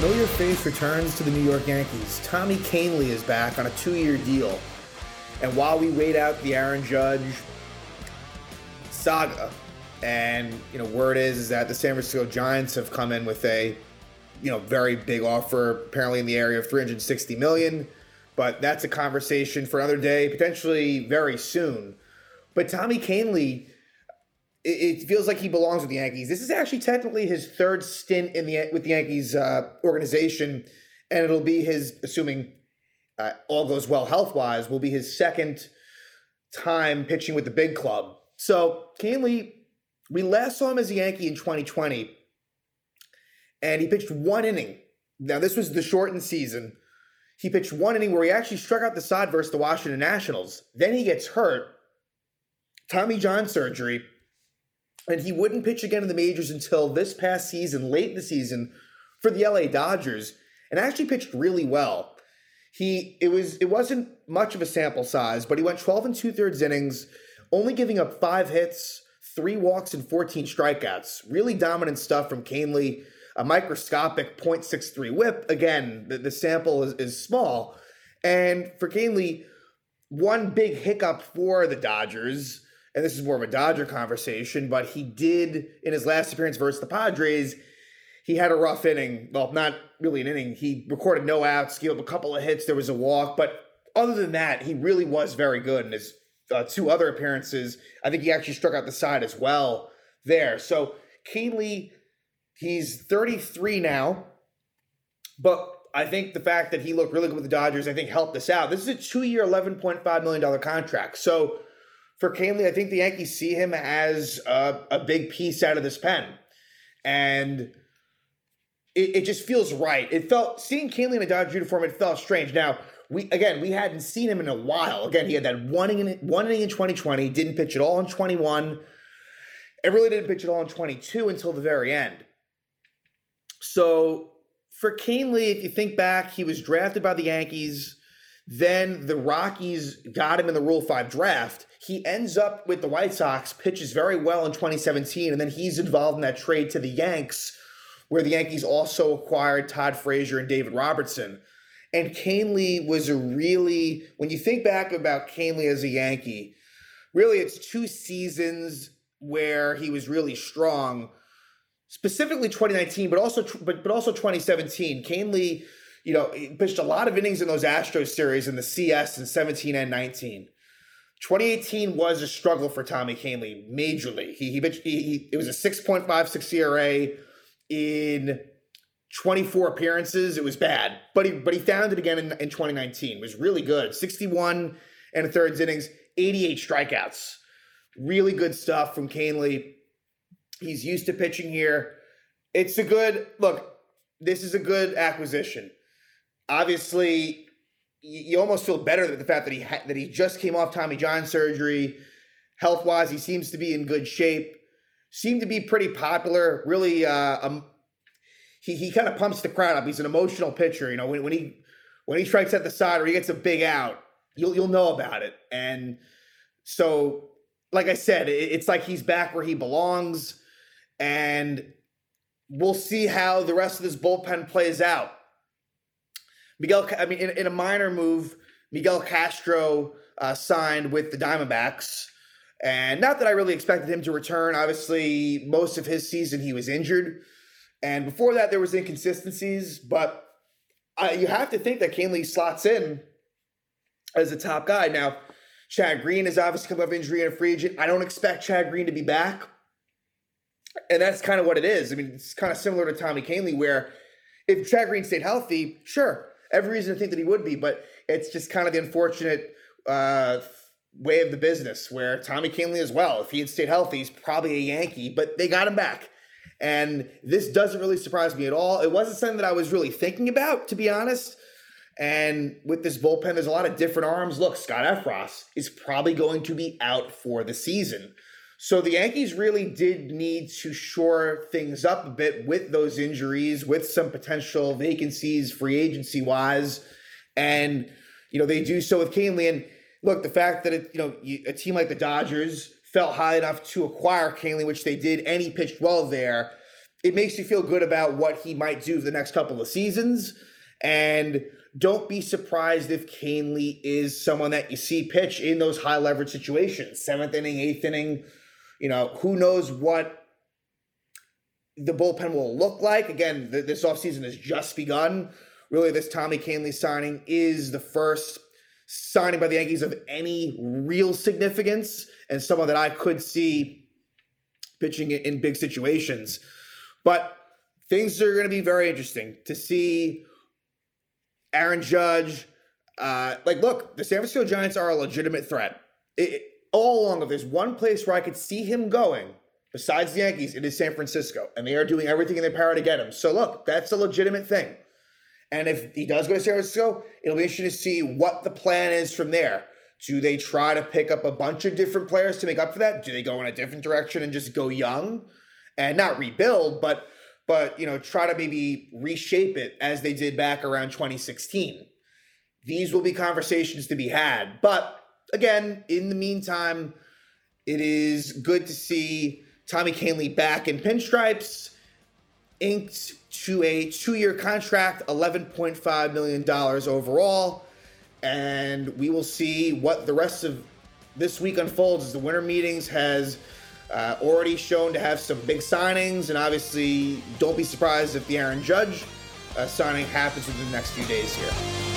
familiar face returns to the New York Yankees. Tommy Kahnle is back on a two-year deal. And while we wait out the Aaron Judge saga, and you know, word is, is that the San Francisco Giants have come in with a you know very big offer, apparently in the area of 360 million. But that's a conversation for another day, potentially very soon. But Tommy Kahnle, it, feels like he belongs with the Yankees. This is actually technically his third stint in the with the Yankees uh, organization, and it'll be his, assuming uh, all goes well health wise, will be his second time pitching with the big club. So Kahnle, we last saw him as a Yankee in 2020, and he pitched one inning. Now this was the shortened season. He pitched one inning where he actually struck out the side versus the Washington Nationals. Then he gets hurt, Tommy John surgery, and he wouldn't pitch again in the majors until this past season, late in the season, for the LA Dodgers, and actually pitched really well. He it was it wasn't much of a sample size, but he went 12 and two thirds innings, only giving up five hits, three walks, and 14 strikeouts. Really dominant stuff from Kahnle. A microscopic 0.63 whip. Again, the, the sample is, is small. And for Kahnle, one big hiccup for the Dodgers, and this is more of a Dodger conversation, but he did in his last appearance versus the Padres he had a rough inning. Well, not really an inning. He recorded no outs, gave up a couple of hits. There was a walk, but other than that, he really was very good in his uh, two other appearances. I think he actually struck out the side as well there. So Kahnle, he's 33 now, but I think the fact that he looked really good with the Dodgers, I think helped us out. This is a two-year, $11.5 million contract. So for Kahnle, I think the Yankees see him as a, a big piece out of this pen. And it, it just feels right. It felt seeing Kahnle in a Dodger uniform. It felt strange. Now we again we hadn't seen him in a while. Again, he had that one inning one inning in 2020. Didn't pitch at all in 21. It really didn't pitch at all in 22 until the very end. So for Kahnle, if you think back, he was drafted by the Yankees. Then the Rockies got him in the Rule 5 draft. He ends up with the White Sox, pitches very well in 2017, and then he's involved in that trade to the Yanks where the Yankees also acquired Todd Frazier and David Robertson. And Kahnle was a really, when you think back about Kahnle as a Yankee, really it's two seasons where he was really strong, specifically 2019, but also but but also 2017. Kahnle, you know, he pitched a lot of innings in those Astros series in the CS in 17 and 19. 2018 was a struggle for Tommy Kahnle majorly. He he, pitched, he, he it was a 6.56 ERA in 24 appearances. It was bad, but he but he found it again in, in 2019. It was really good. 61 and a thirds innings, 88 strikeouts. Really good stuff from Kahnle. He's used to pitching here. It's a good look. This is a good acquisition. Obviously, you, almost feel better with the fact that he ha- that he just came off Tommy John surgery. Health wise, he seems to be in good shape seemed to be pretty popular. Really, uh, um, he he kind of pumps the crowd up. He's an emotional pitcher. You know, when, when he when he strikes at the side or he gets a big out, you'll you'll know about it. And so, like I said, it, it's like he's back where he belongs, and we'll see how the rest of this bullpen plays out. Miguel, I mean, in, in a minor move, Miguel Castro uh, signed with the Diamondbacks. And not that I really expected him to return. Obviously, most of his season he was injured. And before that, there was inconsistencies. But I, you have to think that Kahnle slots in as a top guy. Now, Chad Green is obviously come off injury and a free agent. I don't expect Chad Green to be back. And that's kind of what it is. I mean, it's kind of similar to Tommy Kahnle, where if Chad Green stayed healthy, sure, every reason to think that he would be, but it's just kind of the unfortunate uh, way of the business where Tommy Kahnle as well, if he had stayed healthy, he's probably a Yankee, but they got him back. And this doesn't really surprise me at all. It wasn't something that I was really thinking about, to be honest. And with this bullpen, there's a lot of different arms. Look, Scott Effross is probably going to be out for the season. So the Yankees really did need to shore things up a bit with those injuries, with some potential vacancies free agency wise. And, you know, they do so with Kahnle. And look, the fact that it, you know a team like the Dodgers felt high enough to acquire Kahnle, which they did, and he pitched well there. it makes you feel good about what he might do for the next couple of seasons. And don't be surprised if Kahnle is someone that you see pitch in those high leverage situations, seventh inning, eighth inning. You know, who knows what the bullpen will look like. Again, this offseason has just begun. Really, this Tommy Kahnle signing is the first signing by the Yankees of any real significance and someone that I could see pitching in big situations. But things are going to be very interesting to see Aaron Judge. Uh, like, look, the San Francisco Giants are a legitimate threat. It, all along, if there's one place where I could see him going, besides the Yankees, it is San Francisco. And they are doing everything in their power to get him. So, look, that's a legitimate thing. And if he does go to San Francisco, it'll be interesting to see what the plan is from there. Do they try to pick up a bunch of different players to make up for that? Do they go in a different direction and just go young and not rebuild, but but you know try to maybe reshape it as they did back around 2016? These will be conversations to be had. But again, in the meantime, it is good to see Tommy Kahnle back in pinstripes, inked to a two-year contract, $11.5 million overall. And we will see what the rest of this week unfolds as the winter meetings has uh, already shown to have some big signings, and obviously, don't be surprised if the Aaron Judge uh, signing happens within the next few days here.